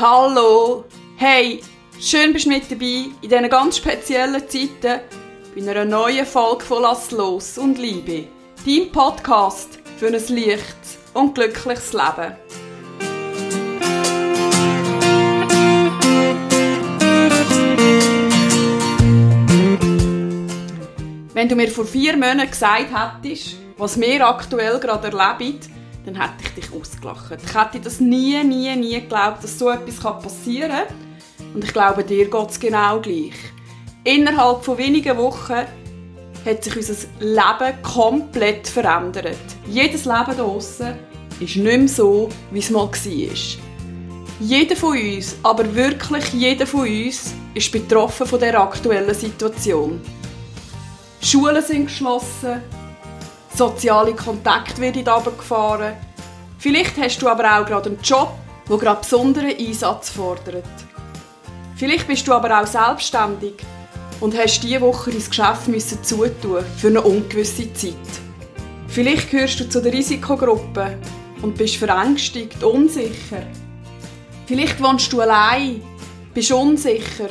Hallo! Hey, schön bist du mit dabei in diesen ganz speziellen Zeiten bei einer neuen Folge von Lass los und Liebe. Dein Podcast für ein leichtes und glückliches Leben. Wenn du mir vor vier Monaten gesagt hättest, was wir aktuell gerade erleben, dann hätte ich dich ausgelacht. Ich hätte das nie, nie, nie geglaubt, dass so etwas passieren kann. Und ich glaube, dir geht es genau gleich. Innerhalb von wenigen Wochen hat sich unser Leben komplett verändert. Jedes Leben draussen ist nicht mehr so, wie es mal war. Jeder von uns, aber wirklich jeder von uns, ist betroffen von der aktuellen Situation. Schulen sind geschlossen, soziale Kontakte werden runtergefahren. Vielleicht hast du aber auch gerade einen Job, der gerade besonderen Einsatz fordert. Vielleicht bist du aber auch selbstständig und hast diese Woche dein Geschäft müssen zutun für eine ungewisse Zeit. Vielleicht gehörst du zu der Risikogruppe und bist verängstigt, unsicher. Vielleicht wohnst du allein, bist unsicher.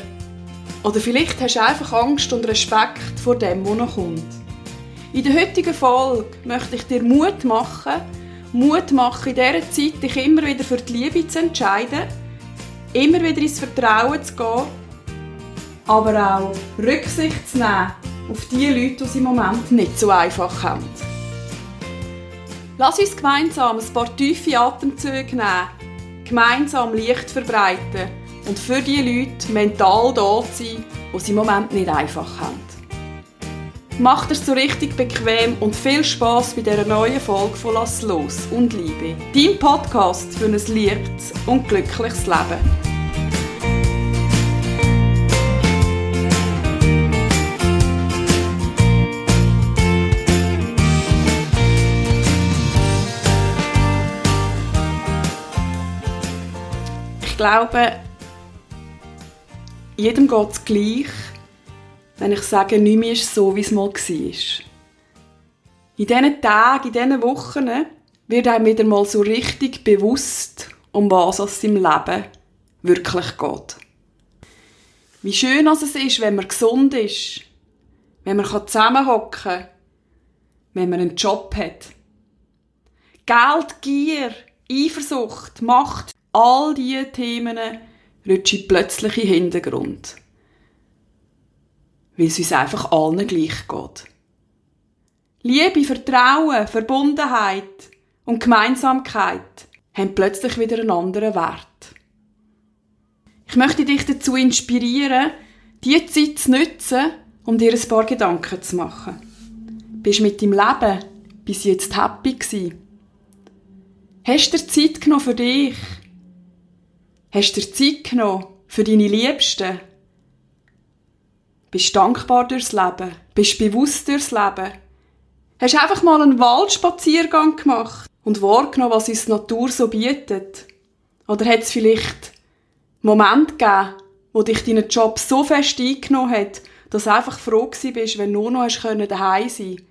Oder vielleicht hast du einfach Angst und Respekt vor dem, was noch kommt. In der heutigen Folge möchte ich dir Mut machen, Mut machen, in dieser Zeit dich immer wieder für die Liebe zu entscheiden, immer wieder ins Vertrauen zu gehen, aber auch Rücksicht zu nehmen auf die Leute, die es im Moment nicht so einfach haben. Lass uns gemeinsam ein paar tiefe Atemzüge nehmen, gemeinsam Licht verbreiten und für die Leute mental da sein, die es im Moment nicht einfach haben. Macht es so richtig bequem und viel Spaß bei dieser neuen Folge von Lass los und Liebe. Dein Podcast für ein leichtes und glückliches Leben. Ich glaube, jedem geht es gleich wenn ich sage, nichts mehr ist so, wie es mal war. In diesen Tagen, in diesen Wochen wird einem wieder mal so richtig bewusst, um was es im Leben wirklich geht. Wie schön es ist, wenn man gesund ist, wenn man zusammenhocken kann, wenn man einen Job hat. Geld, Gier, Eifersucht, Macht, all diese Themen rutschen plötzlich in den Hintergrund weil es uns einfach allen gleich geht. Liebe, Vertrauen, Verbundenheit und Gemeinsamkeit haben plötzlich wieder einen anderen Wert. Ich möchte dich dazu inspirieren, diese Zeit zu nutzen, um dir ein paar Gedanken zu machen. Bist du mit deinem Leben bis jetzt happy gewesen? Hast du dir Zeit genommen für dich? Hast du dir Zeit genommen für deine Liebsten? Bist dankbar durchs Leben? Bist bewusst durchs Leben? Hast einfach mal einen Waldspaziergang gemacht und wahrgenommen, was uns die Natur so bietet? Oder hat es vielleicht Momente gegeben, wo dich dein Job so fest eingenommen hat, dass du einfach froh bist, wenn du nur noch daheim sein können?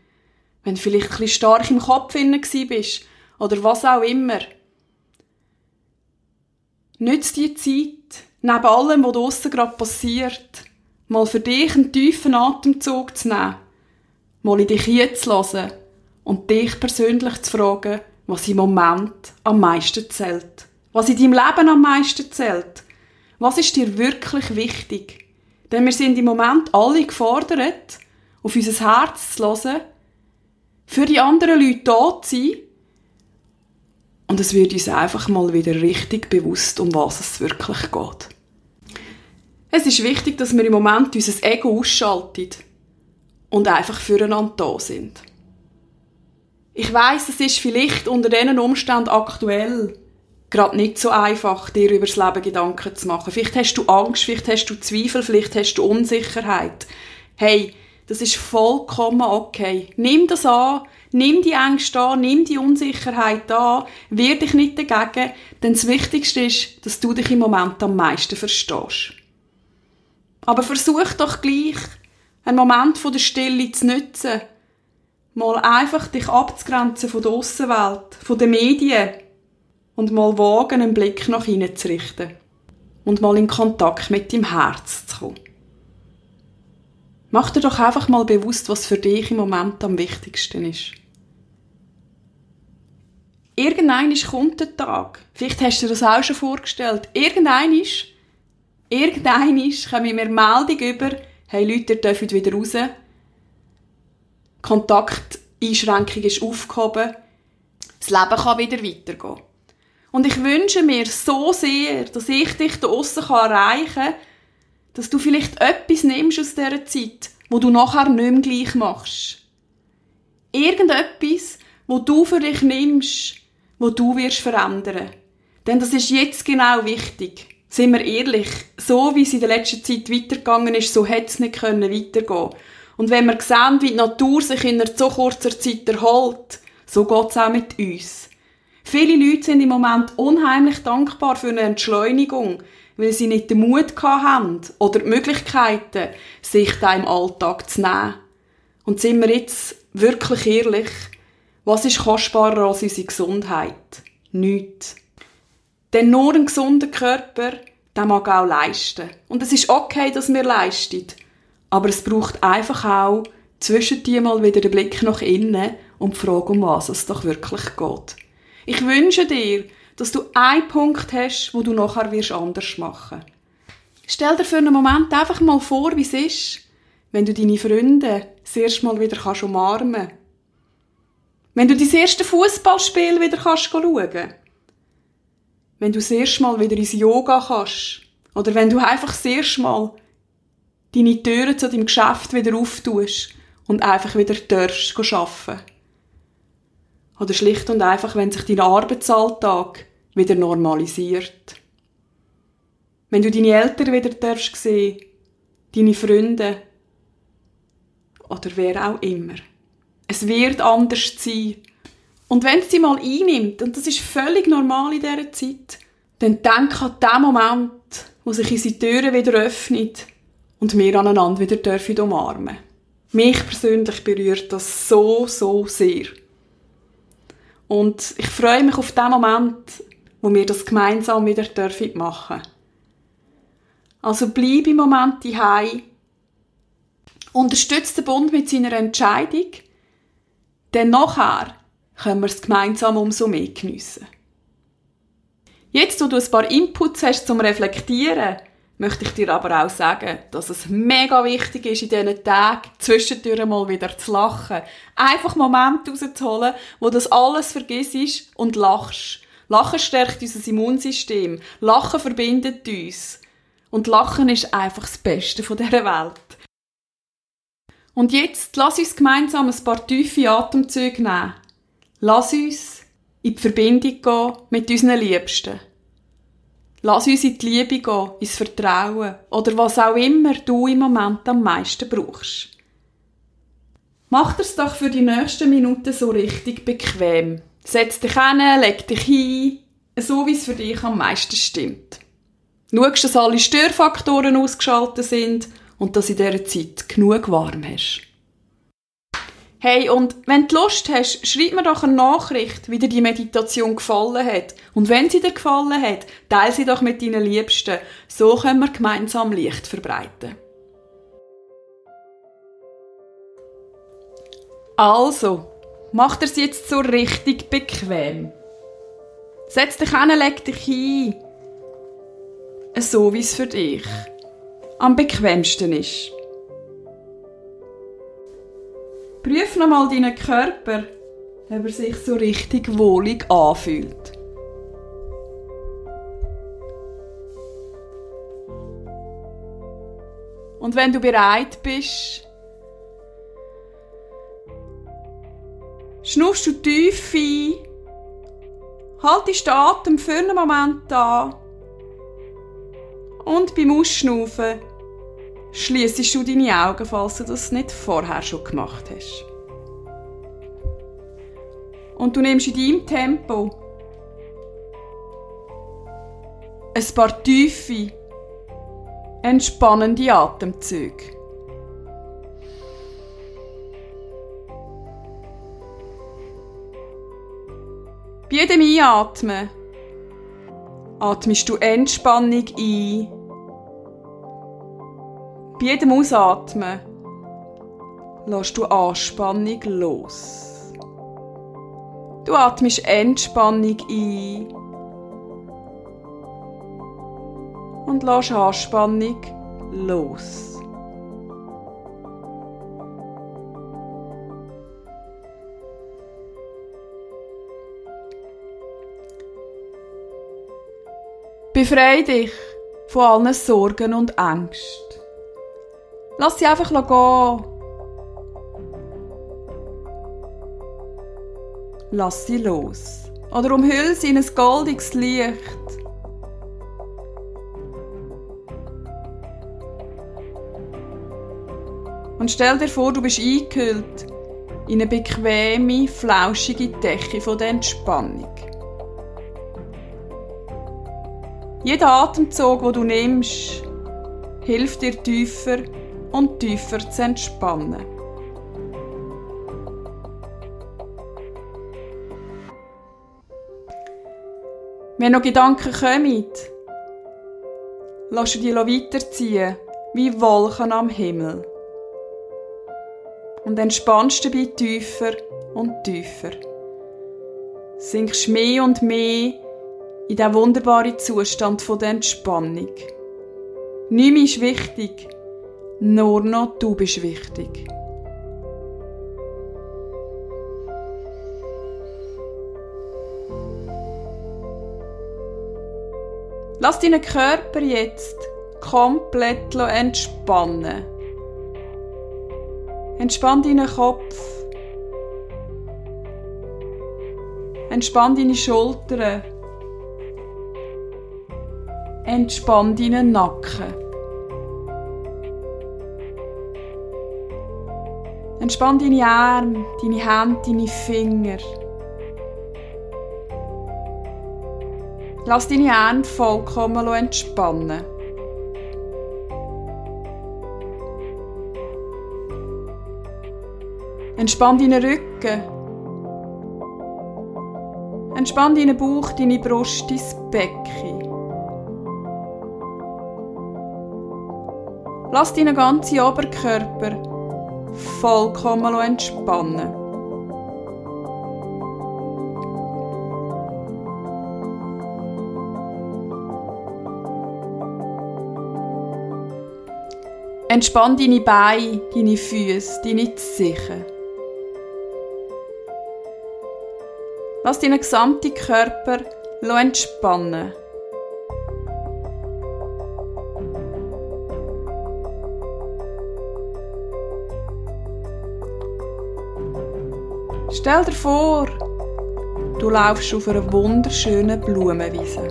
Wenn du vielleicht ein bisschen stark im Kopf bist oder was auch immer. Nützt die Zeit, neben allem, was draussen gerade passiert, mal für dich einen tiefen Atemzug zu nehmen, mal in dich hinzulassen und dich persönlich zu fragen, was im Moment am meisten zählt. Was in deinem Leben am meisten zählt. Was ist dir wirklich wichtig? Denn wir sind im Moment alle gefordert, auf unser Herz zu hören, für die anderen Leute da zu sein. Und es wird uns einfach mal wieder richtig bewusst, um was es wirklich geht. Es ist wichtig, dass wir im Moment unser Ego ausschalten und einfach füreinander da sind. Ich weiß, es ist vielleicht unter diesen Umständen aktuell gerade nicht so einfach, dir über das Leben Gedanken zu machen. Vielleicht hast du Angst, vielleicht hast du Zweifel, vielleicht hast du Unsicherheit. Hey, das ist vollkommen okay. Nimm das an, nimm die Ängste an, nimm die Unsicherheit an, wehr dich nicht dagegen, denn das Wichtigste ist, dass du dich im Moment am meisten verstehst. Aber versuch doch gleich, einen Moment von der Stille zu nutzen. Mal einfach dich abzugrenzen von der Aussenwelt, von den Medien und mal wagen, einen Blick nach innen zu richten. und mal in Kontakt mit deinem Herz zu kommen. Mach dir doch einfach mal bewusst, was für dich im Moment am wichtigsten ist. Irgendein kommt der Tag. Vielleicht hast du dir das auch schon vorgestellt. Irgendein ist, irgendein ist, kommen wir Meldung über, hey Leute, ihr dürft wieder raus. Kontakteinschränkung ist aufgehoben. Das Leben kann wieder weitergehen. Und ich wünsche mir so sehr, dass ich dich da aussen erreichen kann, dass du vielleicht etwas nimmst aus dieser Zeit, wo du nachher nicht mehr gleich machst. Irgendetwas, wo du für dich nimmst, wo du wirst verändern. Denn das ist jetzt genau wichtig. Sind wir ehrlich, so wie es in der letzten Zeit weitergegangen ist, so hätte es nicht können weitergehen Und wenn wir sehen, wie die Natur sich in einer so kurzer Zeit erholt, so geht es auch mit uns. Viele Leute sind im Moment unheimlich dankbar für eine Entschleunigung, weil sie nicht den Mut haben oder die Möglichkeiten, sich da im Alltag zu nehmen. Und sind wir jetzt wirklich ehrlich, was ist kostbarer als unsere Gesundheit? Nichts. Denn nur ein gesunder Körper, der mag auch leisten. Und es ist okay, dass wir leisten. Aber es braucht einfach auch zwischen dir mal wieder den Blick nach innen und die Frage, um was es doch wirklich geht. Ich wünsche dir, dass du einen Punkt hast, wo du nachher wirst anders machen. Stell dir für einen Moment einfach mal vor, wie es ist, wenn du deine Freunde das erste Mal wieder umarmen kannst wenn du dein erste Fußballspiel wieder kannst schauen Wenn du das Mal wieder ins Yoga kannst. Oder wenn du einfach das Mal deine Türen zu deinem Geschäft wieder auftust und einfach wieder darfst arbeiten. Oder schlicht und einfach, wenn sich dein Arbeitsalltag wieder normalisiert. Wenn du deine Eltern wieder darfst sehen, deine Freunde oder wer auch immer. Es wird anders sein. Und wenn es dich mal einnimmt, und das ist völlig normal in dieser Zeit, dann denk an den Moment, wo sich unsere Türen wieder öffnet und wir aneinander wieder dürfen umarmen. Mich persönlich berührt das so, so sehr. Und ich freue mich auf den Moment, wo wir das gemeinsam wieder dürfen machen. Also bleib im Moment daheim. Unterstütze den Bund mit seiner Entscheidung denn nachher können wir es gemeinsam umso mehr geniessen. Jetzt, wo du ein paar Inputs hast zum Reflektieren, möchte ich dir aber auch sagen, dass es mega wichtig ist, in diesen Tagen zwischendurch mal wieder zu lachen. Einfach Momente rauszuholen, wo das alles vergisst und lachst. Lachen stärkt unser Immunsystem. Lachen verbindet uns. Und Lachen ist einfach das Beste von dieser Welt. Und jetzt lass uns gemeinsam ein paar tiefe Atemzüge nehmen. Lass uns in die Verbindung gehen mit unseren Liebsten. Lass uns in die Liebe gehen, ins Vertrauen oder was auch immer du im Moment am meisten brauchst. Mach das doch für die nächsten Minuten so richtig bequem. Setz dich hin, leg dich hin, so wie es für dich am meisten stimmt. Schau, dass alle Störfaktoren ausgeschaltet sind und dass in dieser Zeit genug warm hast. Hey, und wenn du Lust hast, schreib mir doch eine Nachricht, wie dir die Meditation gefallen hat. Und wenn sie dir gefallen hat, teile sie doch mit deinen Liebsten. So können wir gemeinsam Licht verbreiten. Also, mach es jetzt so richtig bequem. Setz dich hin, leg dich hin. So wie es für dich am bequemsten ist. Prüf nochmal deinen Körper, ob er sich so richtig wohlig anfühlt. Und wenn du bereit bist, schnuffst du tief ein, haltest den Atem für einen Moment an und beim Ausschnaufen schließest du deine Augen, falls du das nicht vorher schon gemacht hast. Und du nimmst in deinem Tempo ein paar tiefe, entspannende Atemzüge. Bei jedem Einatmen atmest du Entspannung ein. Bei jedem Ausatmen lässt du Anspannung los. Du atmest Entspannung ein und lässt Anspannung los. Befrei dich von allen Sorgen und Ängsten. Lass sie einfach gehen. Lass sie los. Oder umhüll sie in ein goldiges Licht. Und stell dir vor, du bist eingehüllt in eine bequeme, flauschige Decke von der Entspannung. Jeder Atemzug, den du nimmst, hilft dir tiefer und tiefer zu entspannen. Wenn noch Gedanken kommen, lass die weiterziehen, wie Wolken am Himmel. Und entspannst dabei tiefer und tiefer. Sinkst mehr und mehr in diesen wunderbaren Zustand der Entspannung. Nichts ist wichtig, nur noch du bist wichtig. Lass deinen Körper jetzt komplett entspannen. Entspann deinen Kopf. Entspann deine Schultern. Entspann deinen Nacken. Entspann deine Arme, deine Hände, deine Finger. Lass deine Hände vollkommen entspannen. Entspann deinen Rücken. Entspann deinen Bauch, deine Brust, dein Becken. Lass deinen ganzen Oberkörper vollkommen entspannen. Entspann deine Beine, deine Füße, deine Zehen. Lass deinen gesamten Körper entspannen. Stell dir vor, du laufst auf einer wunderschönen Blumenwiese.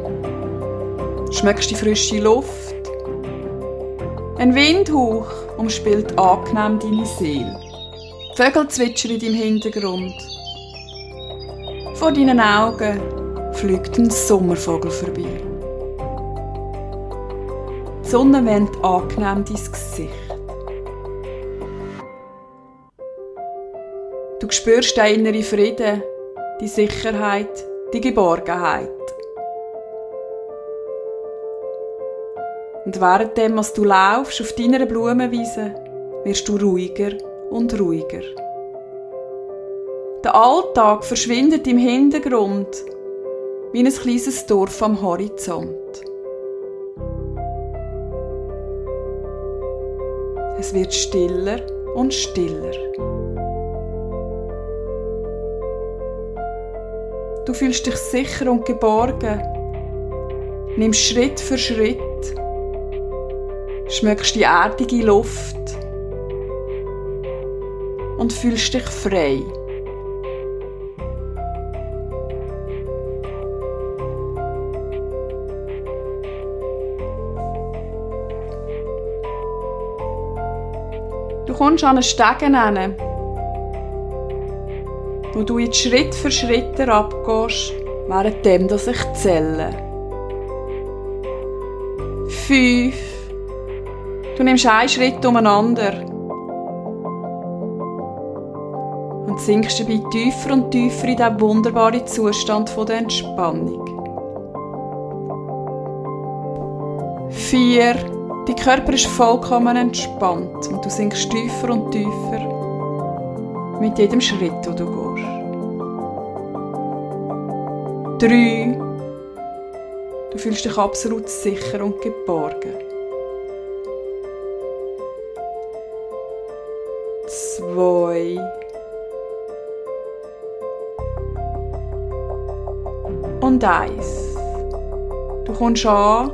Schmeckst die frische Luft. Ein Windhauch umspielt angenehm deine Seele. Vögel zwitschern in deinem Hintergrund. Vor deinen Augen fliegt ein Sommervogel vorbei. Die Sonne wärmt angenehm dein Gesicht. Du spürst den inneren Frieden, die Sicherheit, die Geborgenheit. Und währenddem, was du laufst auf deiner Blumenwiese, wirst du ruhiger und ruhiger. Der Alltag verschwindet im Hintergrund wie ein kleines Dorf am Horizont. Es wird stiller und stiller. Du fühlst dich sicher und geborgen. Nimmst Schritt für Schritt. Schmeckst die erdige Luft. Und fühlst dich frei. Du kommst an einen Stegen wo du jetzt Schritt für Schritt herabgehst, währenddem dass ich zähle. Fünf. Du nimmst einen Schritt umeinander und sinkst dabei tiefer und tiefer in diesen wunderbaren Zustand der Entspannung. Vier. Dein Körper ist vollkommen entspannt und du sinkst tiefer und tiefer mit jedem Schritt, den du gehst. Drei. Du fühlst dich absolut sicher und geborgen. Zwei. Und eins. Du kommst an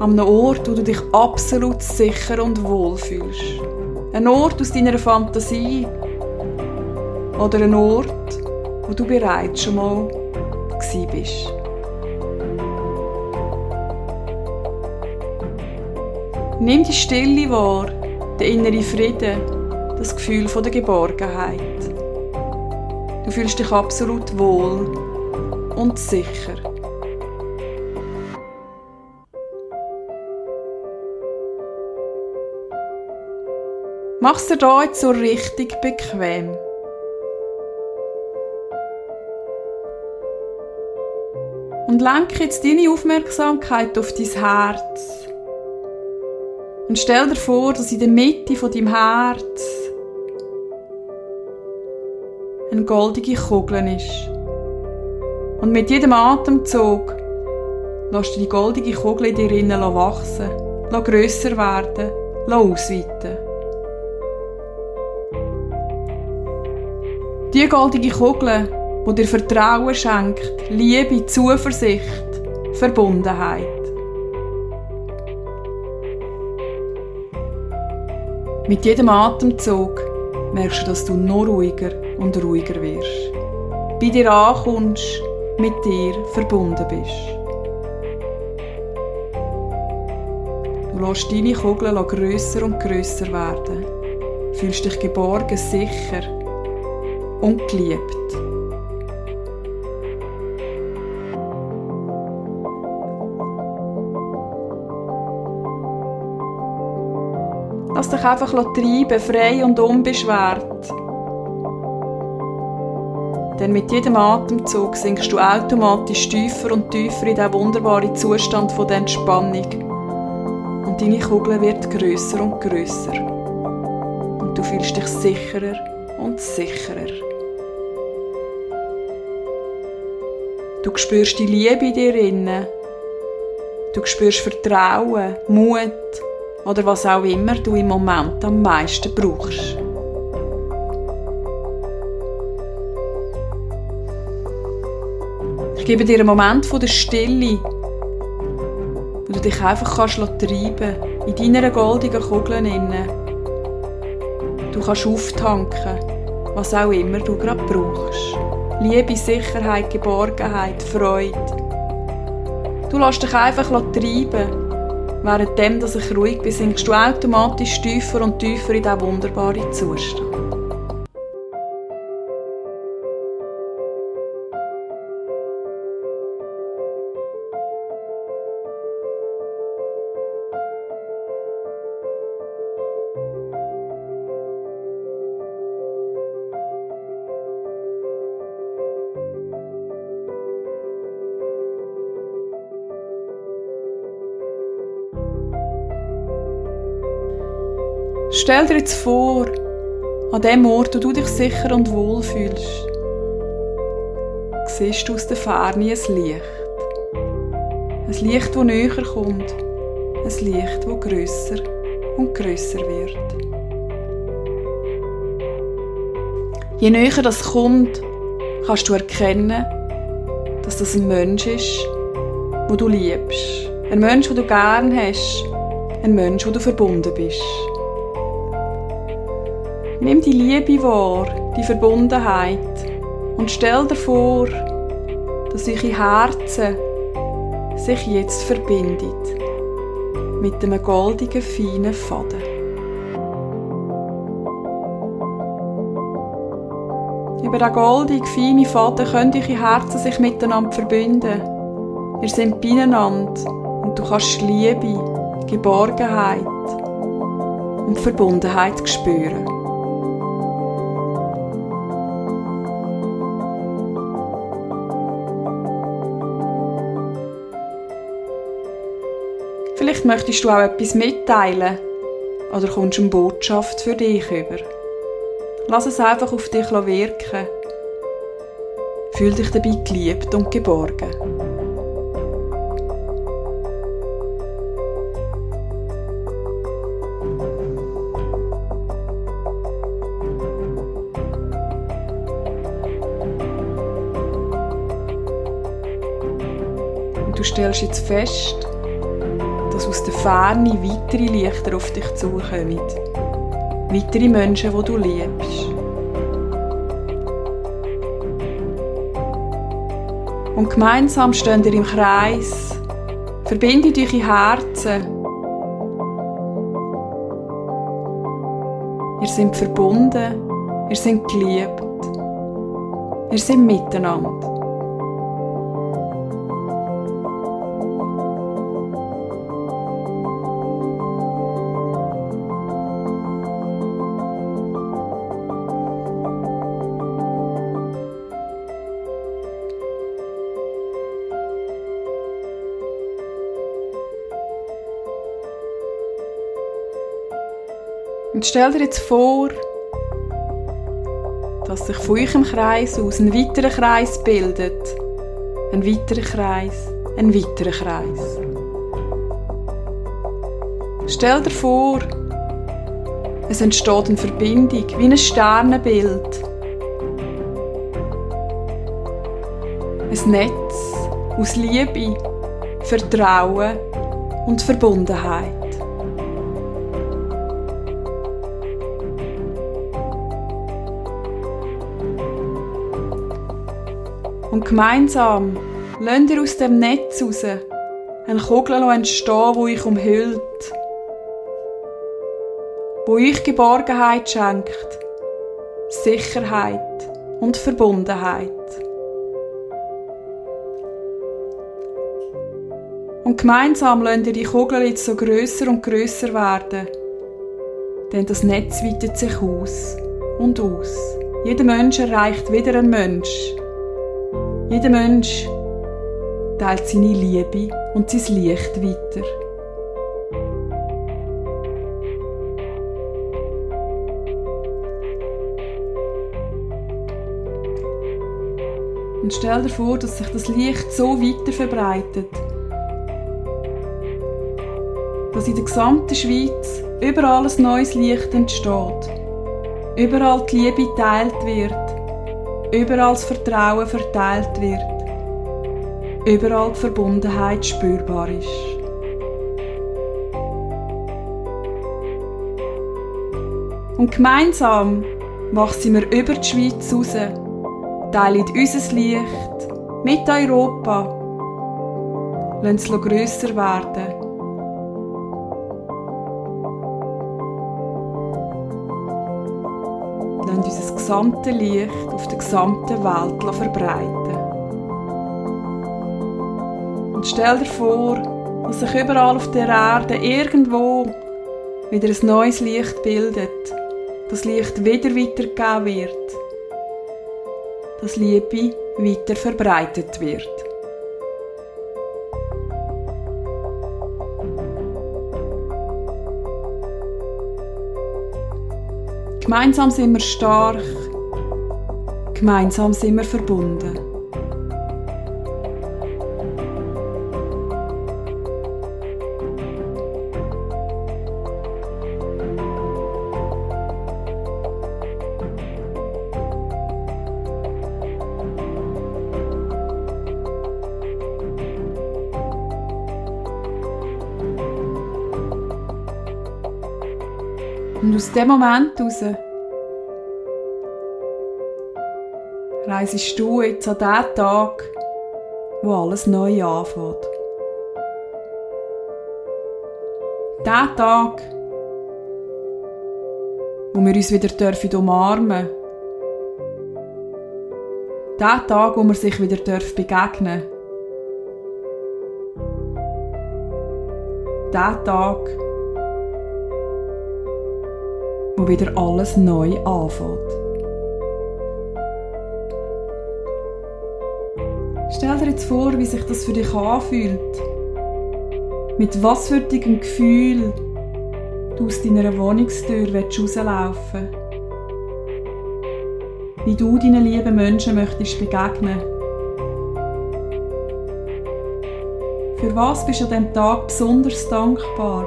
an einem Ort, wo du dich absolut sicher und wohl fühlst. Ein Ort aus deiner Fantasie oder ein Ort, wo du bereits schon mal bist. Nimm die Stille wahr, den inneren Frieden, das Gefühl der Geborgenheit. Du fühlst dich absolut wohl und sicher. Mach's dir hier jetzt so richtig bequem. Und lenke jetzt deine Aufmerksamkeit auf dein Herz. Und stell dir vor, dass in der Mitte von deinem Herz eine goldige Kugel ist. Und mit jedem Atemzug lässt du die goldige Kugel in dir innen wachsen, grösser werden, ausweiten. Die goldige Kugel, die dir Vertrauen schenkt, Liebe, Zuversicht, Verbundenheit. Mit jedem Atemzug merkst du, dass du noch ruhiger und ruhiger wirst. Bei dir ankommst, mit dir verbunden bist. Du lässt deine Kugel grösser und grösser werden. Fühlst dich geborgen, sicher und geliebt. Dich einfach treiben, frei und unbeschwert. Denn mit jedem Atemzug sinkst du automatisch tiefer und tiefer in diesen wunderbaren Zustand von der Entspannung. Und deine Kugel wird größer und größer. Und du fühlst dich sicherer und sicherer. Du spürst die Liebe in dir inne. Du spürst Vertrauen, Mut oder was auch immer du im Moment am meisten brauchst. Ich gebe dir einen Moment von der Stille, wo du dich einfach kannst treiben in deiner goldenen Kugel inne. Du kannst auftanken, was auch immer du gerade brauchst. Liebe, Sicherheit, Geborgenheit, Freude. Du lässt dich einfach treiben. Währenddem, dass ich ruhig bin, sinkst du automatisch tiefer und tiefer in diesen wunderbaren Zustand. Stell dir jetzt vor, an dem Ort, wo du dich sicher und wohl fühlst, siehst du aus der Ferne ein Licht. Ein Licht, das näher kommt. Ein Licht, das grösser und grösser wird. Je näher das kommt, kannst du erkennen, dass das ein Mensch ist, wo du liebst. Ein Mensch, den du gern hast. Ein Mensch, wo du verbunden bist. Nimm die Liebe wahr, die Verbundenheit und stell dir vor, dass eure Herzen sich jetzt verbindet mit einem goldigen, feinen Faden. Über diesen goldigen, feinen Faden können eure Herzen sich miteinander verbinden. Ihr seid beieinander und du kannst Liebe, Geborgenheit und Verbundenheit spüren. Vielleicht möchtest du auch etwas mitteilen oder kommst eine Botschaft für dich über. Lass es einfach auf dich wirken. Fühl dich dabei geliebt und geborgen. Du stellst jetzt fest, dass aus der Ferne weitere Lichter auf dich zukommen. Weitere Menschen, die du liebst. Und gemeinsam stehen ihr im Kreis. Verbindet eure Herzen. Ihr seid verbunden, ihr seid geliebt, ihr seid miteinander. Und stell dir jetzt vor, dass sich von euch im Kreis aus ein weiterer Kreis bildet. Ein weiterer Kreis, ein weiterer Kreis. Stell dir vor, es entsteht eine Verbindung, wie ein Sternenbild. Ein Netz aus Liebe, Vertrauen und Verbundenheit. Und gemeinsam lasst ihr aus dem Netz raus eine Kugel entstehen, die euch umhüllt, wo euch Geborgenheit schenkt, Sicherheit und Verbundenheit. Und gemeinsam lasst ihr die Kugel jetzt so grösser und grösser werden, denn das Netz weitet sich aus und aus. Jeder Mensch erreicht wieder einen Mensch. Jeder Mensch teilt seine Liebe und sein Licht weiter. Und stell dir vor, dass sich das Licht so weiter verbreitet, dass in der gesamten Schweiz überall ein neues Licht entsteht, überall die Liebe geteilt wird überall das Vertrauen verteilt wird, überall die Verbundenheit spürbar ist. Und gemeinsam wachsen wir über die Schweiz raus, teilen unser Licht mit Europa, lassen es grösser werden gesamtes Licht auf der gesamten Welt verbreiten. Und stell dir vor, dass sich überall auf der Erde irgendwo wieder ein neues Licht bildet, das Licht wieder weitergegeben wird, das Liebe weiter verbreitet wird. Gemeinsam sind wir stark. Gemeinsam sind wir verbunden. Und aus dem Moment heraus reisest du jetzt an den Tag, wo alles neu anfängt. Der Tag, wo wir uns wieder dürfen umarmen dürfen. Der Tag, wo wir sich wieder dürfen begegnen Der Tag, wo wieder alles neu anfängt. Stell dir jetzt vor, wie sich das für dich anfühlt. mit was für einem Gefühl du aus deiner Wohnungstür rauslaufen willst. Wie du deinen lieben Menschen möchtest begegnen. Für was bist du an diesem Tag besonders dankbar?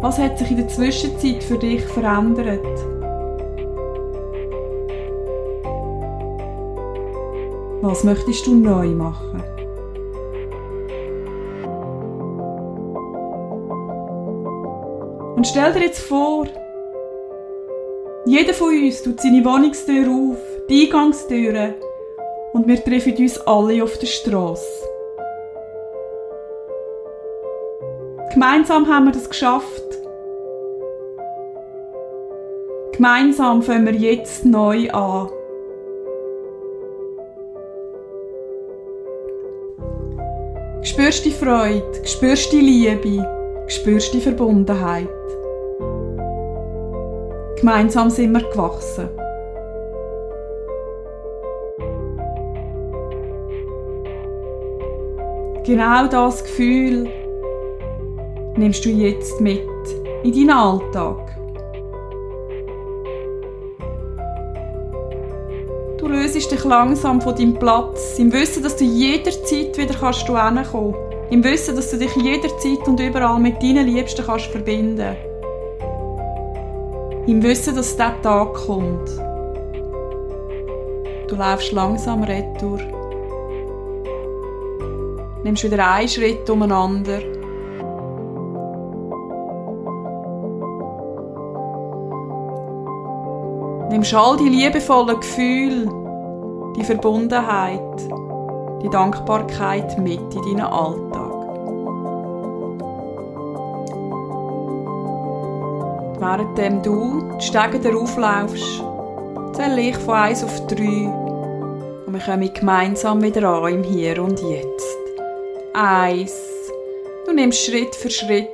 Was hat sich in der Zwischenzeit für dich verändert? Was möchtest du neu machen? Und stell dir jetzt vor, jeder von uns tut seine Wohnungstür auf, die Eingangstüre, und wir treffen uns alle auf der Straße. Gemeinsam haben wir das geschafft. Gemeinsam fangen wir jetzt neu an. Spürst die Freude, spürst die Liebe, spürst die Verbundenheit. Gemeinsam sind wir gewachsen. Genau das Gefühl nimmst du jetzt mit in deinen Alltag. Du löst dich langsam von deinem Platz, im Wissen, dass du jederzeit wieder kannst kommen kannst. Im Wissen, dass du dich jederzeit und überall mit deinen Liebsten kannst verbinden Im Wissen, dass dieser Tag kommt. Du läufst langsam retour. Nimmst wieder einen Schritt umeinander. Nimmst all die liebevollen Gefühle, die Verbundenheit, die Dankbarkeit mit in deinen Alltag. Während du die Stege darauf laufst, zähle ich von 1 auf 3 und wir kommen gemeinsam wieder an im Hier und Jetzt. 1. Du nimmst Schritt für Schritt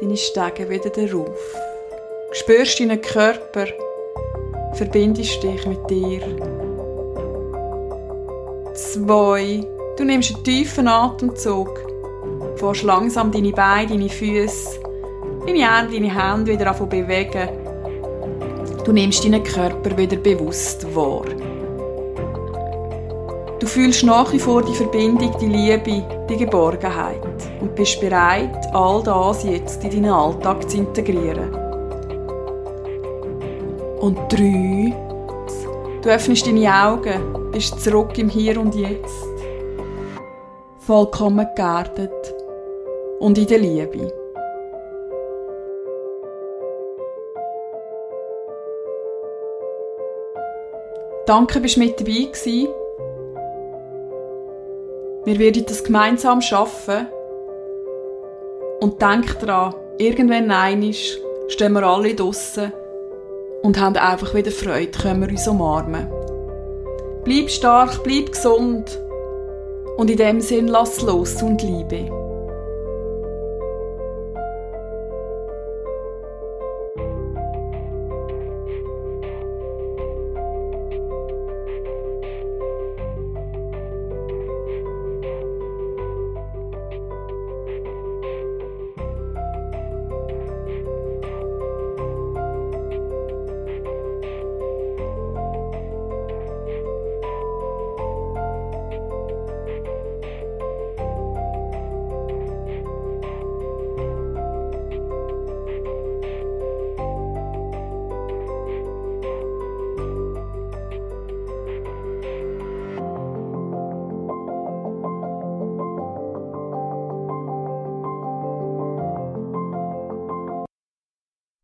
deine Stege wieder darauf. Du spürst deinen Körper, verbindest dich mit dir. Zwei. Du nimmst einen tiefen Atemzug. Fährst langsam deine Beine, deine Füße, deine Arme, deine Hände wieder an bewegen. Du nimmst deinen Körper wieder bewusst wahr. Du fühlst nach wie vor die Verbindung, die Liebe, die Geborgenheit und bist bereit, all das jetzt in deinen Alltag zu integrieren. Und drei. Du öffnest deine Augen, bist zurück im Hier und Jetzt. Vollkommen geerdet und in der Liebe. Danke, bist mit dabei gewesen. Wir werden das gemeinsam schaffen. Und denk dran, irgendwann einig stehen wir alle draussen und haben einfach wieder Freude, können wir uns umarmen. Bleib stark, bleib gesund und in dem Sinn lass los und liebe.